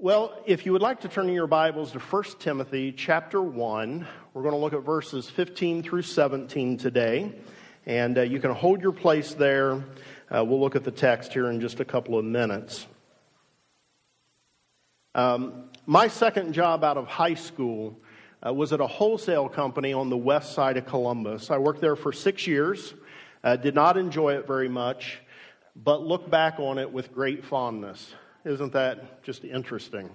Well, if you would like to turn in your Bibles to 1 Timothy chapter 1, we're going to look at verses 15 through 17 today. And uh, you can hold your place there. Uh, we'll look at the text here in just a couple of minutes. Um, my second job out of high school uh, was at a wholesale company on the west side of Columbus. I worked there for six years, uh, did not enjoy it very much, but look back on it with great fondness. Isn't that just interesting?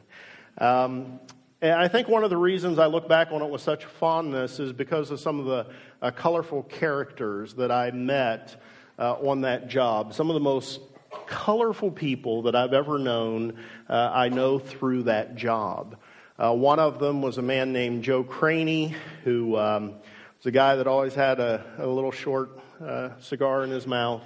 Um, and I think one of the reasons I look back on it with such fondness is because of some of the uh, colorful characters that I met uh, on that job. Some of the most colorful people that I've ever known, uh, I know through that job. Uh, one of them was a man named Joe Craney, who um, was a guy that always had a, a little short uh, cigar in his mouth.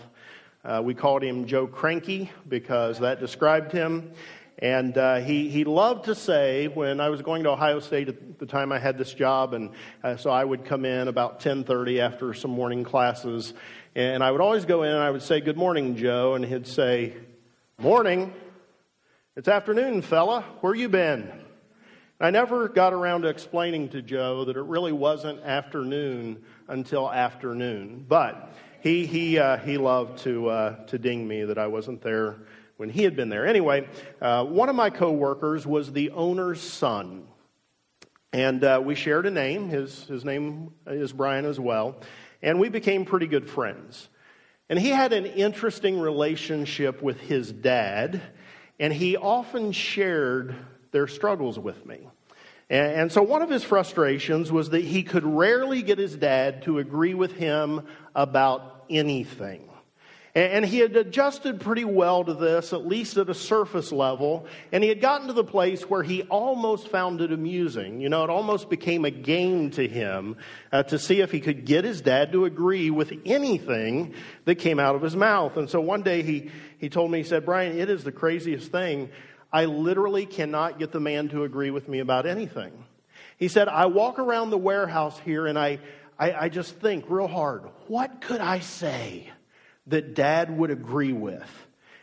Uh, we called him Joe Cranky because that described him. And uh, he, he loved to say, when I was going to Ohio State at the time I had this job, and uh, so I would come in about 10.30 after some morning classes, and I would always go in and I would say, good morning, Joe, and he'd say, morning. It's afternoon, fella. Where you been? I never got around to explaining to Joe that it really wasn't afternoon until afternoon. But he, he, uh, he loved to, uh, to ding me that I wasn't there when he had been there. Anyway, uh, one of my coworkers was the owner's son. And uh, we shared a name. His, his name is Brian as well. And we became pretty good friends. And he had an interesting relationship with his dad. And he often shared their struggles with me. And, and so one of his frustrations was that he could rarely get his dad to agree with him about anything. And he had adjusted pretty well to this, at least at a surface level. And he had gotten to the place where he almost found it amusing. You know, it almost became a game to him uh, to see if he could get his dad to agree with anything that came out of his mouth. And so one day he, he told me, he said, Brian, it is the craziest thing. I literally cannot get the man to agree with me about anything. He said, I walk around the warehouse here and I, I, I just think real hard, what could I say that dad would agree with?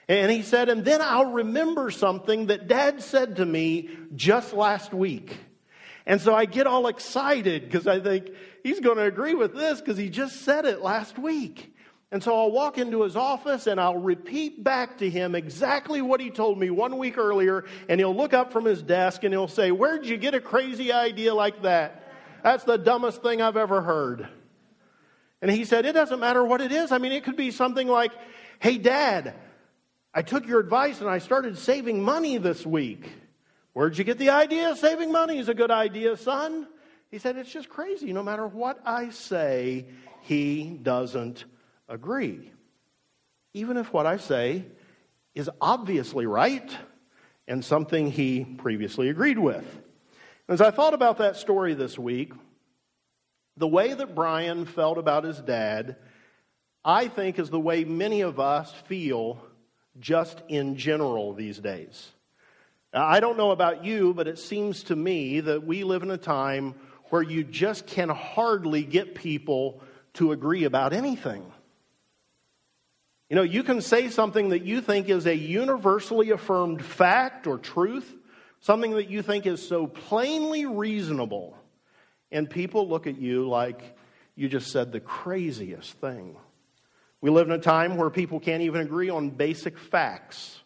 And he said, and then I'll remember something that dad said to me just last week. And so I get all excited because I think he's going to agree with this because he just said it last week. And so I'll walk into his office and I'll repeat back to him exactly what he told me one week earlier. And he'll look up from his desk and he'll say, Where'd you get a crazy idea like that? That's the dumbest thing I've ever heard. And he said, It doesn't matter what it is. I mean, it could be something like, Hey, dad, I took your advice and I started saving money this week. Where'd you get the idea? Saving money is a good idea, son. He said, It's just crazy. No matter what I say, he doesn't agree, even if what I say is obviously right and something he previously agreed with. As I thought about that story this week, the way that Brian felt about his dad, I think, is the way many of us feel just in general these days. I don't know about you, but it seems to me that we live in a time where you just can hardly get people to agree about anything. You know, you can say something that you think is a universally affirmed fact or truth, something that you think is so plainly reasonable, and people look at you like you just said the craziest thing. We live in a time where people can't even agree on basic facts.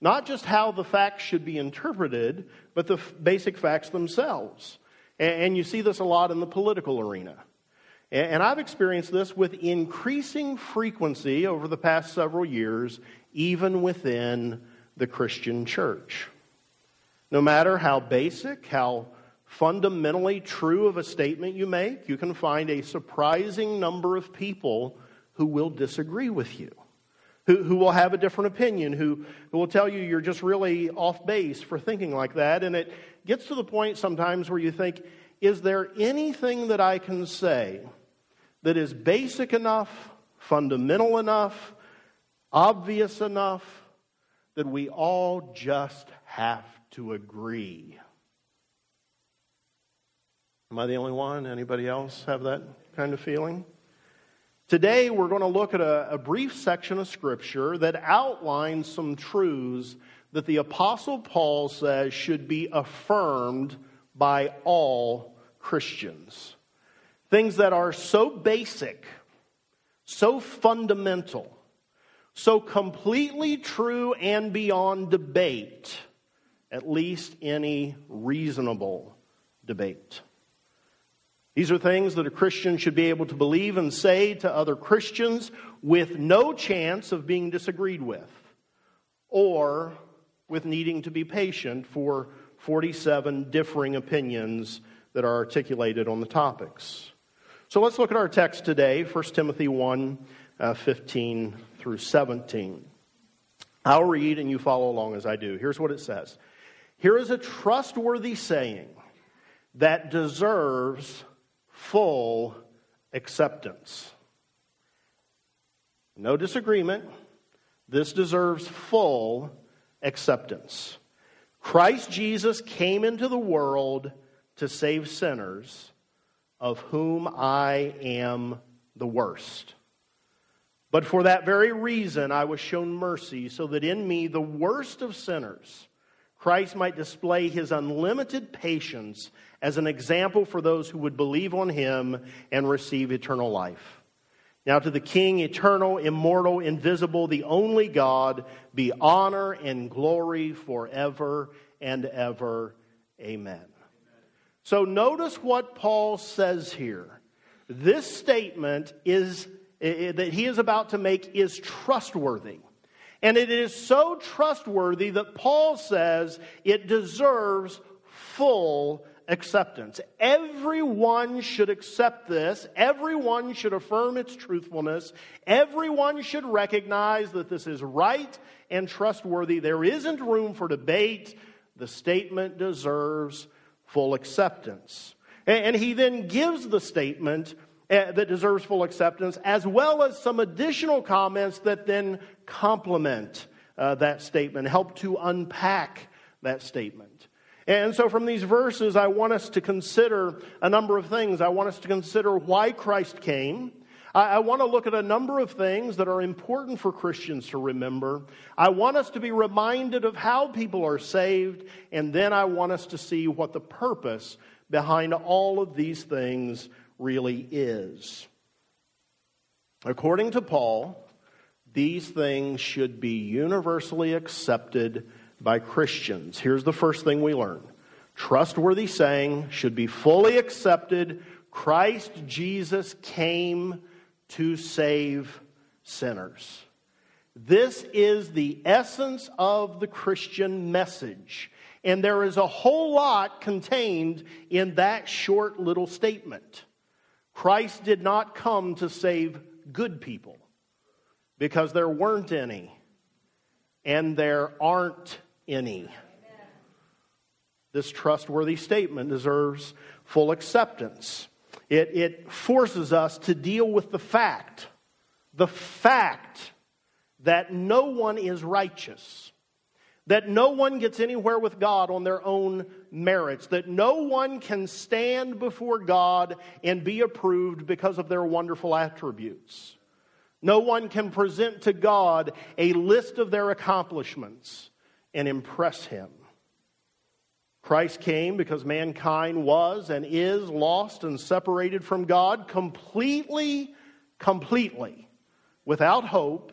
Not just how the facts should be interpreted, but the f- basic facts themselves. And, and you see this a lot in the political arena. And I've experienced this with increasing frequency over the past several years, even within the Christian church. No matter how basic, how fundamentally true of a statement you make, you can find a surprising number of people who will disagree with you, who, who will have a different opinion, who, who will tell you you're just really off base for thinking like that. And it gets to the point sometimes where you think, is there anything that I can say that is basic enough, fundamental enough, obvious enough that we all just have to agree? Am I the only one? Anybody else have that kind of feeling? Today, we're going to look at a, a, brief section of Scripture that outlines some truths that the Apostle Paul says should be affirmed by all Christians. Things that are so basic, so fundamental, so completely true and beyond debate, at least any reasonable debate. These are things that a Christian should be able to believe and say to other Christians with no chance of being disagreed with or with needing to be patient for 47 differing opinions that are articulated on the topics. So let's look at our text today, 1 Timothy 1 uh, 15 through 17. I'll read and you follow along as I do. Here's what it says Here is a trustworthy saying that deserves full acceptance. No disagreement. This deserves full acceptance. Christ Jesus came into the world to save sinners, of whom I am the worst. But for that very reason, I was shown mercy, so that in me, the worst of sinners, Christ might display his unlimited patience as an example for those who would believe on him and receive eternal life. Now, to the King, eternal, immortal, invisible, the only God, be honor and glory forever and ever. Amen. So, notice what Paul says here. This statement is that he is about to make is trustworthy. And it is so trustworthy that Paul says it deserves full acceptance. Everyone should accept this. Everyone should affirm its truthfulness. Everyone should recognize that this is right and trustworthy. There isn't room for debate. The statement deserves full acceptance. And he then gives the statement uh, that deserves full acceptance, as well as some additional comments that then complement uh, that statement, help to unpack that statement. And so, from these verses, I want us to consider a number of things. I want us to consider why Christ came. I, I want to look at a number of things that are important for Christians to remember. I want us to be reminded of how people are saved, and then I want us to see what the purpose behind all of these things really is. According to Paul, these things should be universally accepted by Christians. Here's the first thing we learn trustworthy saying should be fully accepted. Christ Jesus came to save sinners. This is the essence of the Christian message. And there is a whole lot contained in that short little statement. Christ did not come to save good people because there weren't any, and there aren't any. This trustworthy statement deserves full acceptance. It, it forces us to deal with the fact, the fact that no one is righteous, that no one gets anywhere with God on their own merits, that no one can stand before God and be approved because of their wonderful attributes. No one can present to God a list of their accomplishments and impress Him. Christ came because mankind was and is lost and separated from God completely, completely, without hope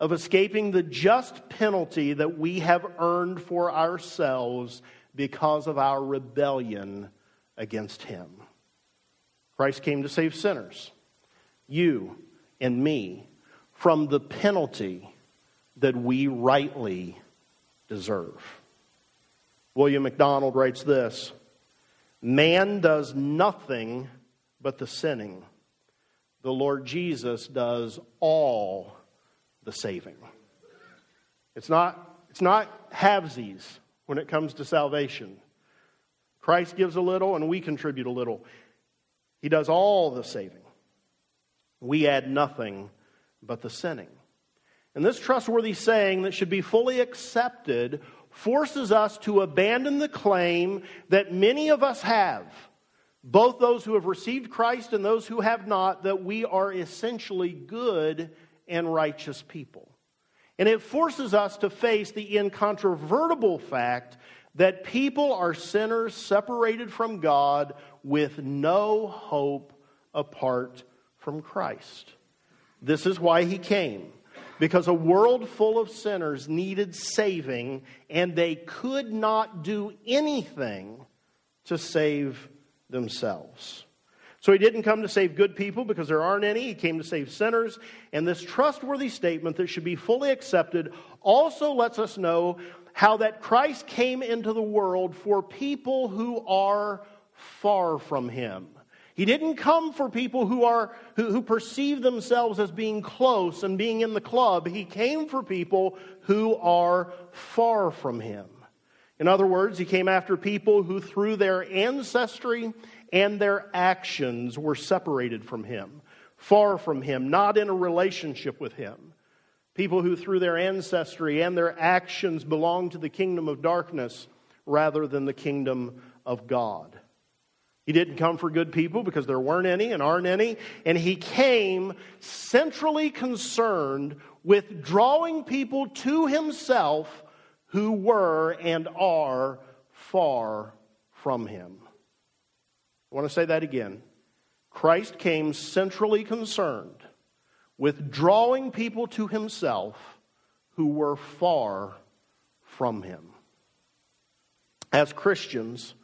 of escaping the just penalty that we have earned for ourselves because of our rebellion against Him. Christ came to save sinners, you and me, from the penalty that we rightly deserve. William MacDonald writes this Man does nothing but the sinning. The Lord Jesus does all the saving. It's not, it's not halvesies when it comes to salvation. Christ gives a little and we contribute a little. He does all the saving. We add nothing but the sinning. And this trustworthy saying that should be fully accepted forces us to abandon the claim that many of us have, both those who have received Christ and those who have not, that we are essentially good and righteous people. And it forces us to face the incontrovertible fact that people are sinners separated from God with no hope apart from Christ. This is why he came. Because a world full of sinners needed saving, and they could not do anything to save themselves. So he didn't come to save good people because there aren't any. He came to save sinners. And this trustworthy statement that should be fully accepted also lets us know how that Christ came into the world for people who are far from him. He didn't come for people who are who, who perceive themselves as being close and being in the club. He came for people who are far from him. In other words, he came after people who through their ancestry and their actions were separated from him, far from him, not in a relationship with him. People who, through their ancestry and their actions, belong to the kingdom of darkness rather than the kingdom of God. He didn't come for good people because there weren't any and aren't any. And he came centrally concerned with drawing people to himself who were and are far from him. I want to say that again. Christ came centrally concerned with drawing people to himself who were far from him. As Christians,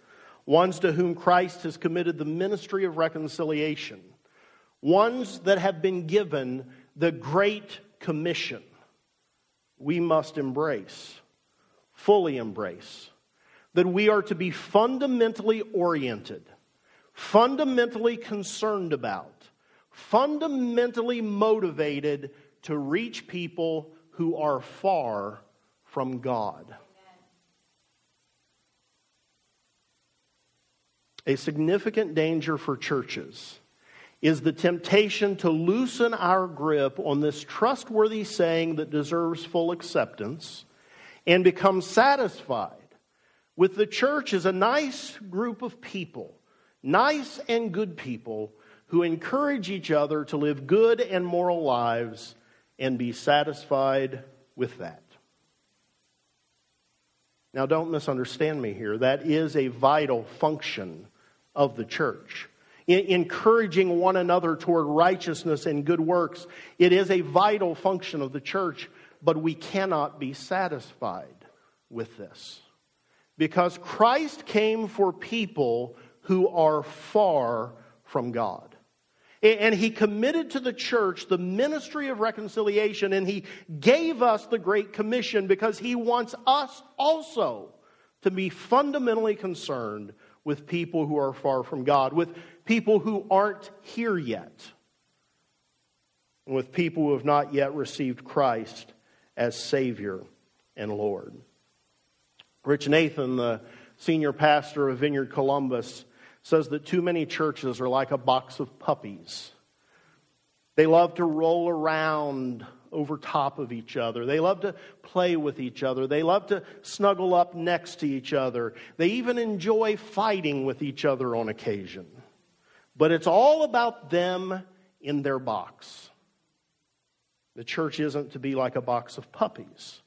ones to whom Christ has committed the ministry of reconciliation, ones that have been given the Great Commission, we must embrace, fully embrace, that we are to be fundamentally oriented fundamentally concerned about, fundamentally motivated to reach people who are far from God. A significant danger for churches is the temptation to loosen our grip on this trustworthy saying that deserves full acceptance and become satisfied with the church as a nice group of people nice and good people who encourage each other to live good and moral lives and be satisfied with that. Now, don't misunderstand me here. That is a vital function of the church. In encouraging one another toward righteousness and good works, it is a vital function of the church, but we cannot be satisfied with this. Because Christ came for people who are far from God. And he committed to the church the ministry of reconciliation, and he gave us the Great Commission because he wants us also to be fundamentally concerned with people who are far from God, with people who aren't here yet, and with people who have not yet received Christ as Savior and Lord. Rich Nathan, the senior pastor of Vineyard Columbus, says that too many churches are like a box of puppies. They love to roll around over top of each other. They love to play with each other. They love to snuggle up next to each other. They even enjoy fighting with each other on occasion. But it's all about them in their box. The church isn't to be like a box of puppies.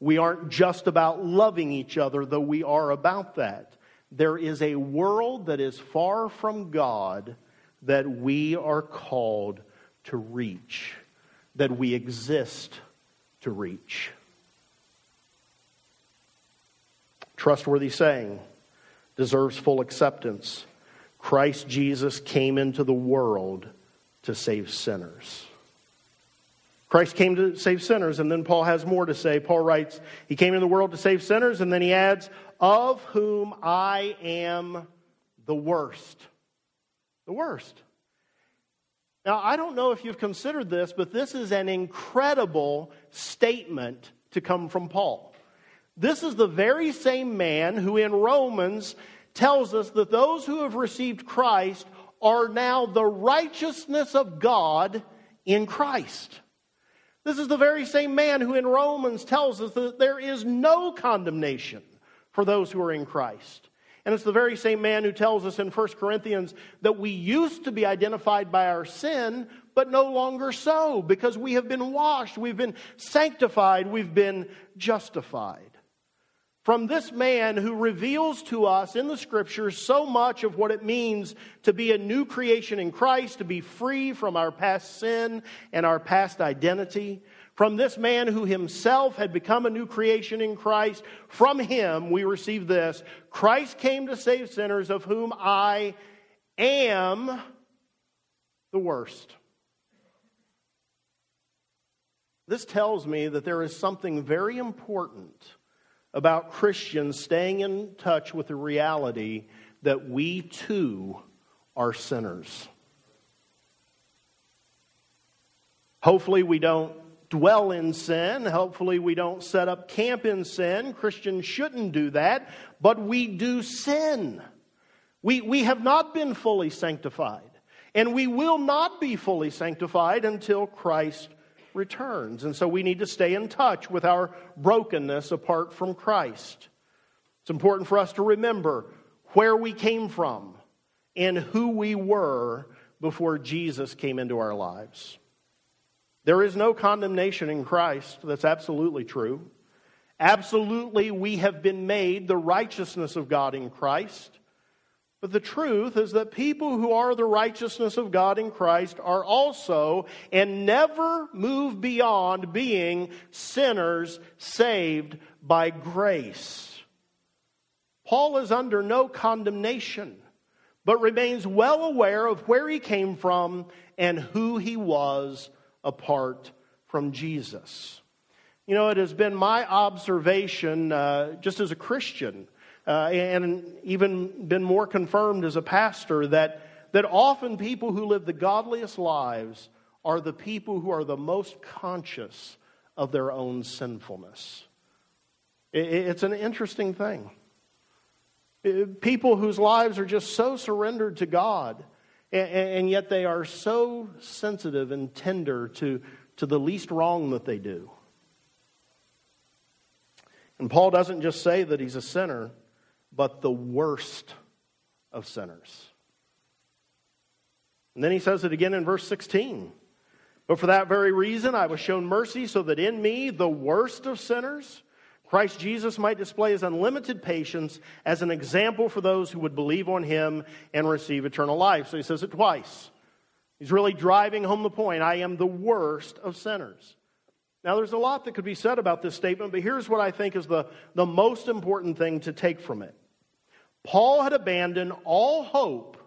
We aren't just about loving each other, though we are about that there is a world that is far from God that we are called to reach, that we exist to reach. Trustworthy saying deserves full acceptance. Christ Jesus came into the world to save sinners. Christ came to save sinners, and then Paul has more to say. Paul writes, He came into the world to save sinners, and then he adds, Of whom I am the worst. The worst. Now, I don't know if you've considered this, but this is an incredible statement to come from Paul. This is the very same man who in Romans tells us that those who have received Christ are now the righteousness of God in Christ. This is the very same man who in Romans tells us that there is no condemnation for those who are in Christ. And it's the very same man who tells us in 1 Corinthians that we used to be identified by our sin, but no longer so because we have been washed, we've been sanctified, we've been justified. From this man who reveals to us in the scriptures so much of what it means to be a new creation in Christ, to be free from our past sin and our past identity. From this man who himself had become a new creation in Christ, from him we receive this Christ came to save sinners, of whom I am the worst. This tells me that there is something very important about Christians staying in touch with the reality that we too are sinners. Hopefully, we don't dwell in sin. Hopefully, we don't set up camp in sin. Christians shouldn't do that, but we do sin. We, we have not been fully sanctified, and we will not be fully sanctified until Christ returns. And so we need to stay in touch with our brokenness apart from Christ. It's important for us to remember where we came from and who we were before Jesus came into our lives. There is no condemnation in Christ. That's absolutely true. Absolutely, we have been made the righteousness of God in Christ. But the truth is that people who are the righteousness of God in Christ are also and never move beyond being sinners saved by grace. Paul is under no condemnation, but remains well aware of where he came from and who he was apart from Jesus. You know, it has been my observation, uh, just as a Christian, uh, and even been more confirmed as a pastor, that, that often people who live the godliest lives are the people who are the most conscious of their own sinfulness. It, it's an interesting thing. People whose lives are just so surrendered to God and, and yet they are so sensitive and tender to, to the least wrong that they do. And Paul doesn't just say that he's a sinner, but the worst of sinners. And then he says it again in verse 16. But for that very reason, I was shown mercy so that in me, the worst of sinners, Christ Jesus might display his unlimited patience as an example for those who would believe on him and receive eternal life. So he says it twice. He's really driving home the point I am the worst of sinners. Now, there's a lot that could be said about this statement, but here's what I think is the, the most important thing to take from it. Paul had abandoned all hope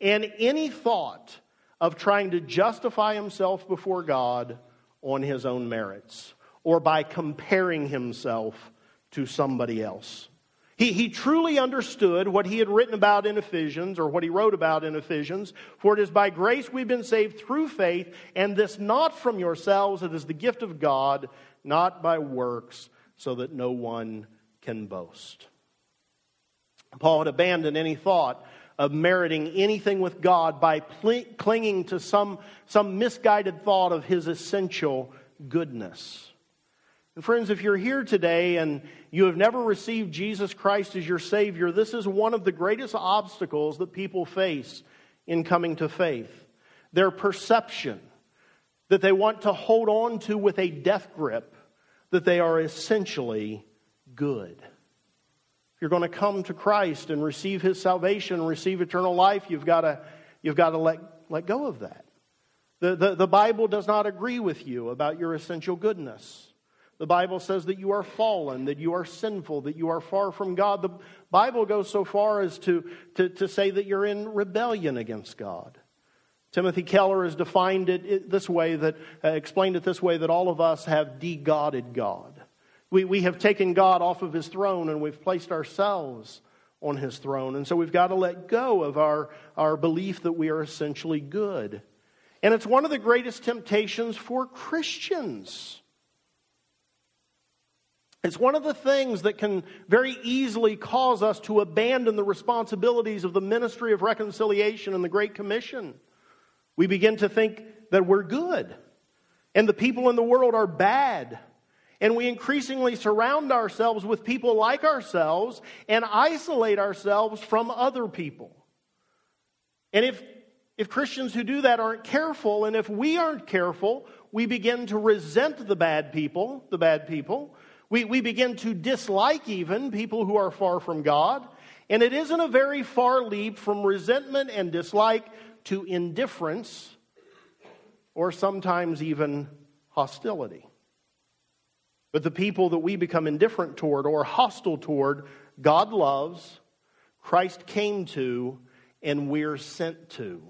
and any thought of trying to justify himself before God on his own merits or by comparing himself to somebody else. He, he truly understood what he had written about in Ephesians, or what he wrote about in Ephesians. For it is by grace we've been saved through faith, and this not from yourselves, it is the gift of God, not by works, so that no one can boast. Paul had abandoned any thought of meriting anything with God by pl- clinging to some, some misguided thought of his essential goodness. And friends, if you're here today and you have never received Jesus Christ as your Savior, this is one of the greatest obstacles that people face in coming to faith. Their perception that they want to hold on to with a death grip that they are essentially good. If you're going to come to Christ and receive His salvation receive eternal life, you've got to, you've got to let, let go of that. The, the, the Bible does not agree with you about your essential goodness. The Bible says that you are fallen, that you are sinful, that you are far from God. The Bible goes so far as to, to, to say that you're in rebellion against God. Timothy Keller has defined it this way, that uh, explained it this way, that all of us have de-godded God. We, we have taken God off of his throne and we've placed ourselves on his throne. And so we've got to let go of our, our belief that we are essentially good. And it's one of the greatest temptations for Christians. It's one of the things that can very easily cause us to abandon the responsibilities of the ministry of reconciliation and the Great Commission. We begin to think that we're good and the people in the world are bad. And we increasingly surround ourselves with people like ourselves and isolate ourselves from other people. And if, if Christians who do that aren't careful, and if we aren't careful, we begin to resent the bad people, the bad people. We, we begin to dislike even people who are far from God. And it isn't a very far leap from resentment and dislike to indifference or sometimes even hostility. But the people that we become indifferent toward or hostile toward, God loves, Christ came to, and we're sent to.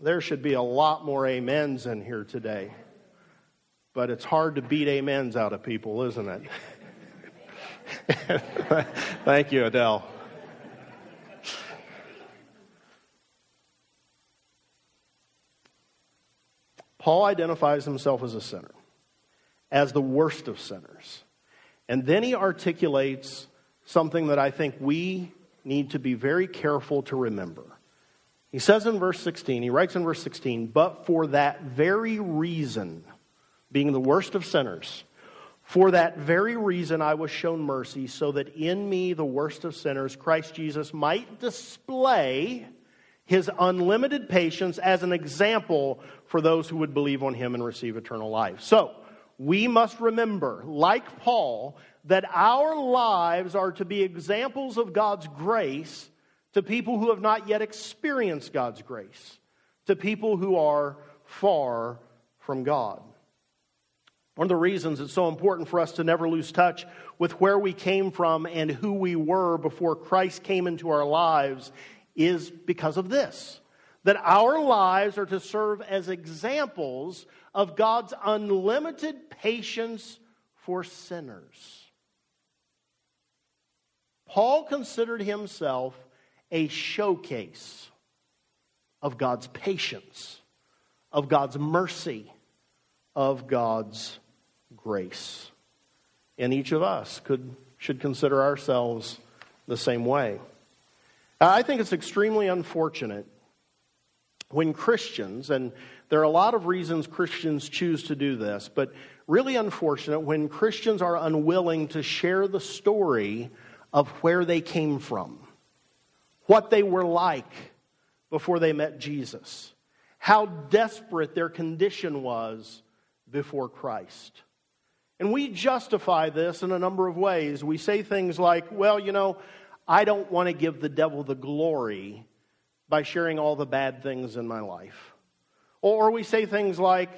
There should be a lot more amens in here today. But it's hard to beat amens out of people, isn't it? Thank you, Adele. Paul identifies himself as a sinner as the worst of sinners. And then he articulates something that I think we need to be very careful to remember. He says in verse 16, he writes in verse 16, but for that very reason, being the worst of sinners, for that very reason I was shown mercy, so that in me, the worst of sinners, Christ Jesus might display his unlimited patience as an example for those who would believe on him and receive eternal life. So, we must remember, like Paul, that our lives are to be examples of God's grace to people who have not yet experienced God's grace, to people who are far from God. One of the reasons it's so important for us to never lose touch with where we came from and who we were before Christ came into our lives is because of this that our lives are to serve as examples of God's unlimited patience for sinners. Paul considered himself a showcase of God's patience, of God's mercy, of God's grace. And each of us could, should consider ourselves the same way. I think it's extremely unfortunate when Christians, and there are a lot of reasons Christians choose to do this, but really unfortunate when Christians are unwilling to share the story of where they came from, what they were like before they met Jesus, how desperate their condition was before Christ. And we justify this in a number of ways. We say things like, well, you know, I don't want to give the devil the glory by sharing all the bad things in my life. Or we say things like,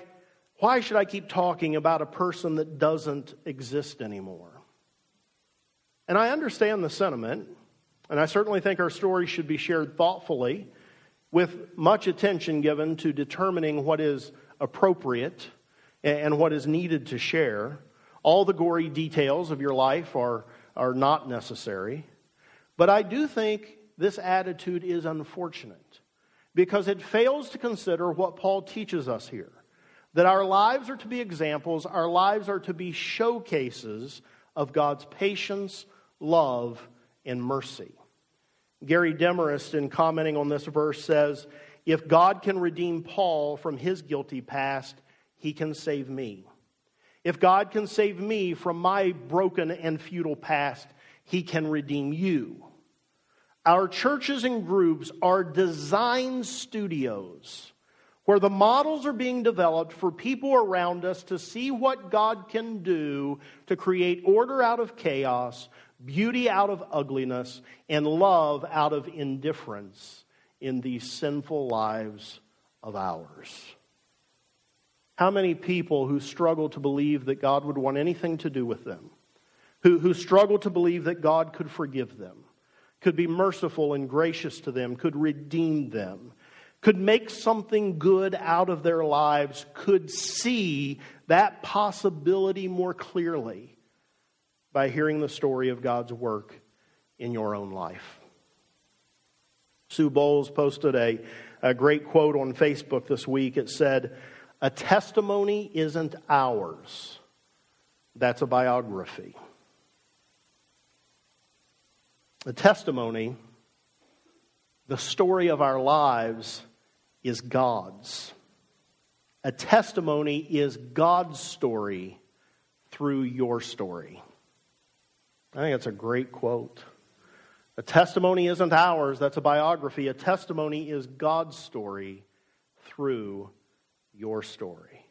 why should I keep talking about a person that doesn't exist anymore? And I understand the sentiment, and I certainly think our story should be shared thoughtfully with much attention given to determining what is appropriate and what is needed to share. All the gory details of your life are, are not necessary. But I do think this attitude is unfortunate because it fails to consider what Paul teaches us here that our lives are to be examples, our lives are to be showcases of God's patience, love, and mercy. Gary Demarest, in commenting on this verse, says, If God can redeem Paul from his guilty past, he can save me. If God can save me from my broken and futile past, he can redeem you. Our churches and groups are design studios where the models are being developed for people around us to see what God can do to create order out of chaos, beauty out of ugliness, and love out of indifference in these sinful lives of ours. How many people who struggle to believe that God would want anything to do with them, who, who struggle to believe that God could forgive them, could be merciful and gracious to them, could redeem them, could make something good out of their lives, could see that possibility more clearly by hearing the story of God's work in your own life. Sue Bowles posted a, a great quote on Facebook this week. It said, A testimony isn't ours, that's a biography. A testimony, the story of our lives, is God's. A testimony is God's story through your story. I think that's a great quote. A testimony isn't ours, that's a biography. A testimony is God's story through your story.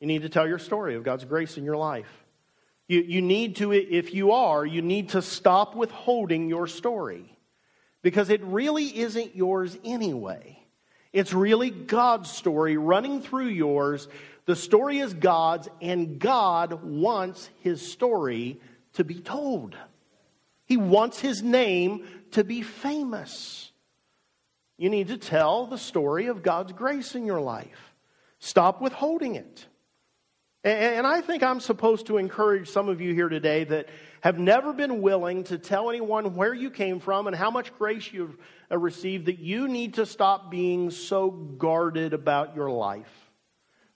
You need to tell your story of God's grace in your life. You, you need to, if you are, you need to stop withholding your story because it really isn't yours anyway. It's really God's story running through yours. The story is God's, and God wants his story to be told. He wants his name to be famous. You need to tell the story of God's grace in your life. Stop withholding it. And I think I'm supposed to encourage some of you here today that have never been willing to tell anyone where you came from and how much grace you've uh, received that you need to stop being so guarded about your life.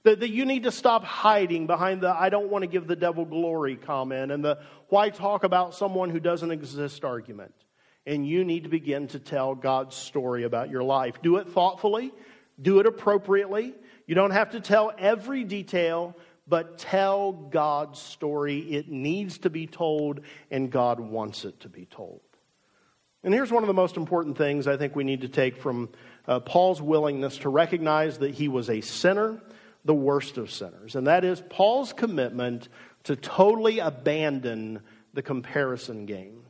That, that you need to stop hiding behind the I don't want to give the devil glory comment and the why talk about someone who doesn't exist argument. And you need to begin to tell God's story about your life. Do it thoughtfully, do it appropriately. You don't have to tell every detail, but tell God's story. It needs to be told, and God wants it to be told. And here's one of the most important things I think we need to take from uh, Paul's willingness to recognize that he was a sinner the worst of sinners. And that is Paul's commitment to totally abandon the comparison game.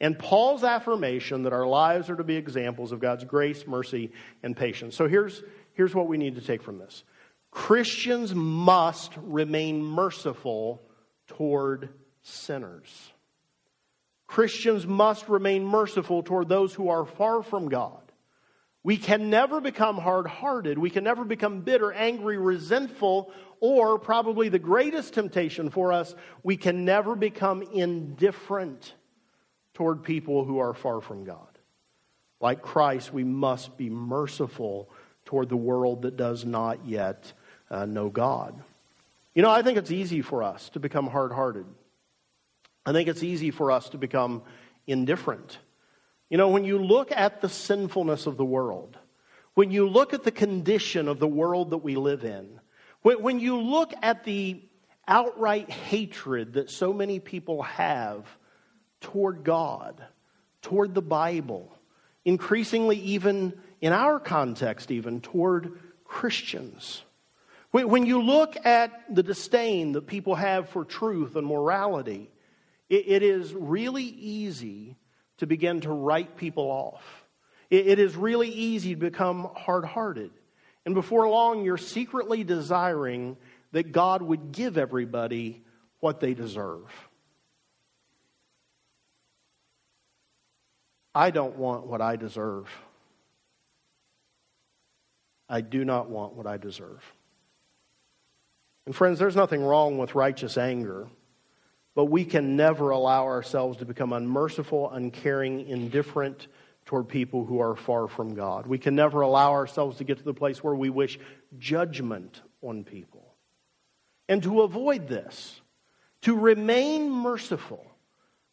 And Paul's affirmation that our lives are to be examples of God's grace, mercy, and patience. So here's, here's what we need to take from this Christians must remain merciful toward sinners. Christians must remain merciful toward those who are far from God. We can never become hard hearted. We can never become bitter, angry, resentful, or probably the greatest temptation for us, we can never become indifferent toward people who are far from God. Like Christ, we must be merciful toward the world that does not yet uh, know God. You know, I think it's easy for us to become hard hearted. I think it's easy for us to become indifferent. You know, when you look at the sinfulness of the world, when you look at the condition of the world that we live in, when, when you look at the outright hatred that so many people have toward God, toward the Bible, increasingly even in our context, even toward Christians. When you look at the disdain that people have for truth and morality, it is really easy to begin to write people off. It is really easy to become hard hearted. And before long, you're secretly desiring that God would give everybody what they deserve. I don't want what I deserve. I do not want what I deserve. And friends, there's nothing wrong with righteous anger, but we can never allow ourselves to become unmerciful, uncaring, indifferent toward people who are far from God. We can never allow ourselves to get to the place where we wish judgment on people. And to avoid this, to remain merciful,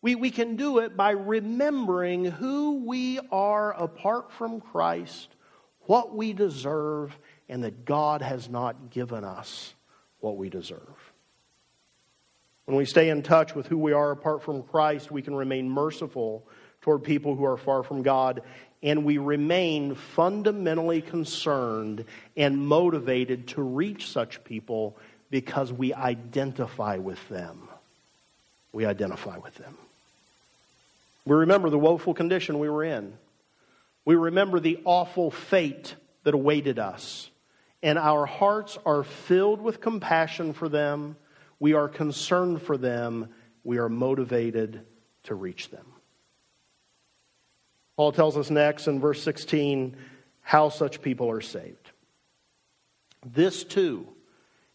we, we can do it by remembering who we are apart from Christ, what we deserve, and that God has not given us what we deserve. When we stay in touch with who we are apart from Christ, we can remain merciful toward people who are far from God, and we remain fundamentally concerned and motivated to reach such people because we identify with them. We identify with them. We remember the woeful condition we were in. We remember the awful fate that awaited us and our hearts are filled with compassion for them. We are concerned for them. We are motivated to reach them. Paul tells us next in verse 16 how such people are saved. This too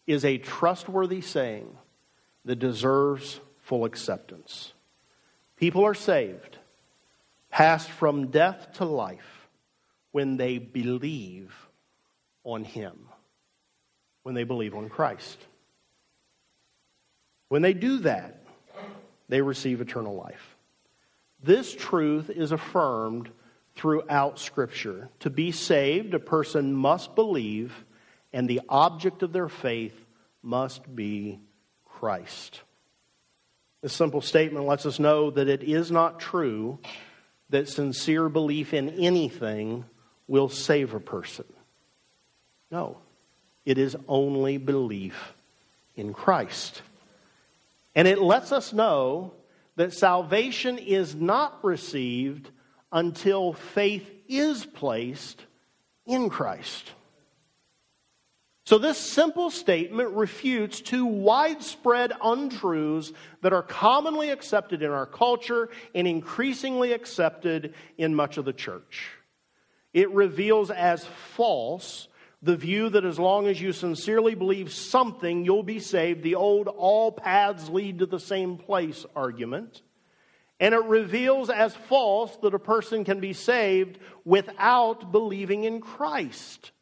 is a trustworthy saying that deserves full acceptance. People are saved, passed from death to life, when they believe on Him when they believe on Christ. When they do that, they receive eternal life. This truth is affirmed throughout Scripture. To be saved, a person must believe and the object of their faith must be Christ. This simple statement lets us know that it is not true that sincere belief in anything will save a person. No, it is only belief in Christ. And it lets us know that salvation is not received until faith is placed in Christ. So, this simple statement refutes two widespread untruths that are commonly accepted in our culture and increasingly accepted in much of the church. It reveals as false the view that as long as you sincerely believe something, you'll be saved, the old all paths lead to the same place argument. And it reveals as false that a person can be saved without believing in Christ.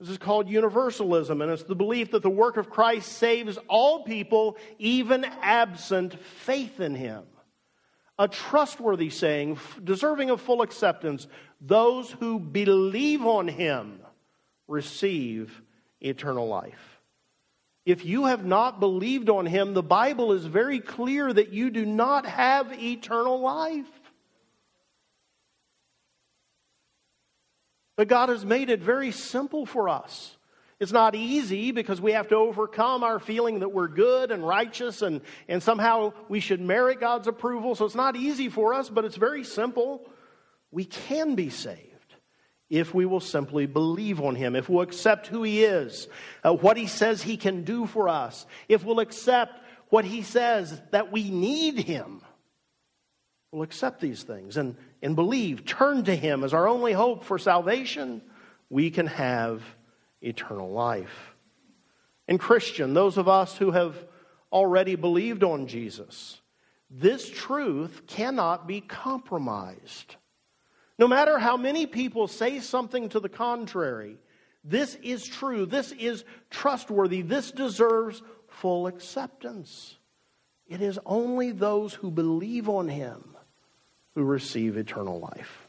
This is called universalism, and it's the belief that the work of Christ saves all people, even absent faith in Him. A trustworthy saying, deserving of full acceptance those who believe on Him receive eternal life. If you have not believed on Him, the Bible is very clear that you do not have eternal life. But God has made it very simple for us. It's not easy because we have to overcome our feeling that we're good and righteous and, and somehow we should merit God's approval. So it's not easy for us, but it's very simple. We can be saved if we will simply believe on Him, if we'll accept who He is, uh, what He says He can do for us, if we'll accept what He says that we need Him. We'll accept these things and and believe, turn to Him as our only hope for salvation, we can have eternal life. And, Christian, those of us who have already believed on Jesus, this truth cannot be compromised. No matter how many people say something to the contrary, this is true, this is trustworthy, this deserves full acceptance. It is only those who believe on Him who receive eternal life.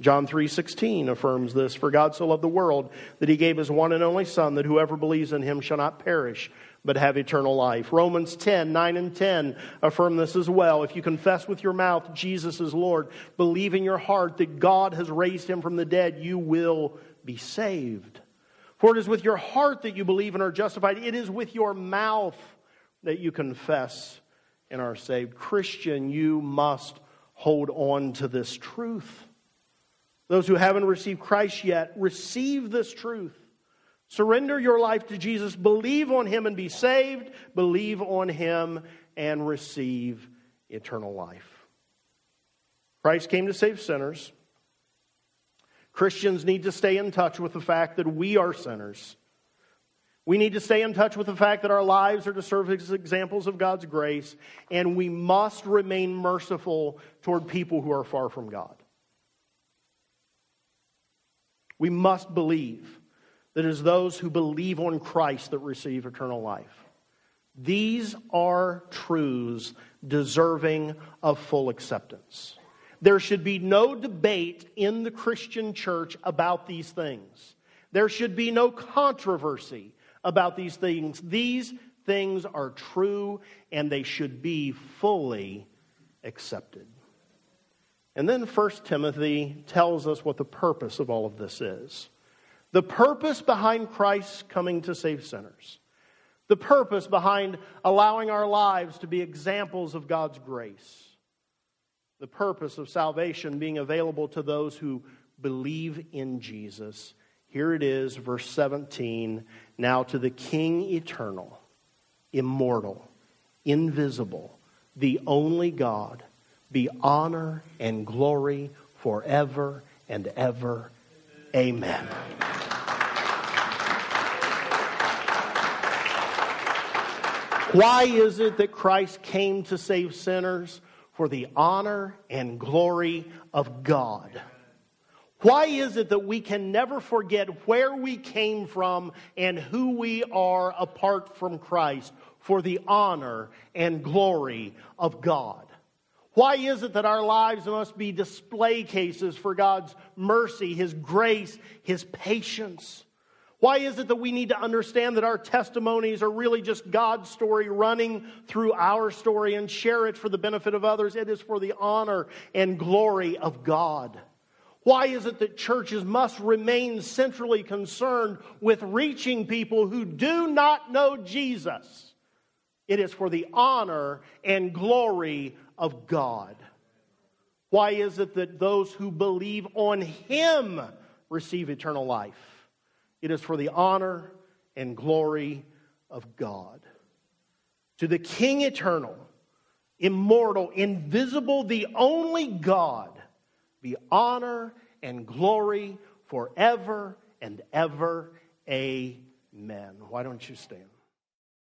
John 3:16 affirms this, for God so loved the world that he gave his one and only son that whoever believes in him shall not perish but have eternal life. Romans 10, 9 and 10 affirm this as well. If you confess with your mouth Jesus is Lord, believe in your heart that God has raised him from the dead, you will be saved. For it is with your heart that you believe and are justified. It is with your mouth that you confess and are saved. Christian, you must hold on to this truth. Those who haven't received Christ yet, receive this truth. Surrender your life to Jesus. Believe on Him and be saved. Believe on Him and receive eternal life. Christ came to save sinners. Christians need to stay in touch with the fact that we are sinners. We need to stay in touch with the fact that our lives are to serve as examples of God's grace, and we must remain merciful toward people who are far from God. We must believe that it is those who believe on Christ that receive eternal life. These are truths deserving of full acceptance. There should be no debate in the Christian church about these things. There should be no controversy about these things. These things are true and they should be fully accepted. And then 1 Timothy tells us what the purpose of all of this is. The purpose behind Christ coming to save sinners. The purpose behind allowing our lives to be examples of God's grace. The purpose of salvation being available to those who believe in Jesus. Here it is, verse 17. Now to the King eternal, immortal, invisible, the only God, be honor and glory forever and ever. Amen. Why is it that Christ came to save sinners? For the honor and glory of God. Why is it that we can never forget where we came from and who we are apart from Christ for the honor and glory of God? Why is it that our lives must be display cases for God's mercy, His grace, His patience? Why is it that we need to understand that our testimonies are really just God's story running through our story and share it for the benefit of others? It is for the honor and glory of God. Why is it that churches must remain centrally concerned with reaching people who do not know Jesus? It is for the honor and glory of God. Why is it that those who believe on Him receive eternal life? It is for the honor and glory of God. To the King eternal, immortal, invisible, the only God, be honor and glory forever and ever. Amen. Why don't you stand?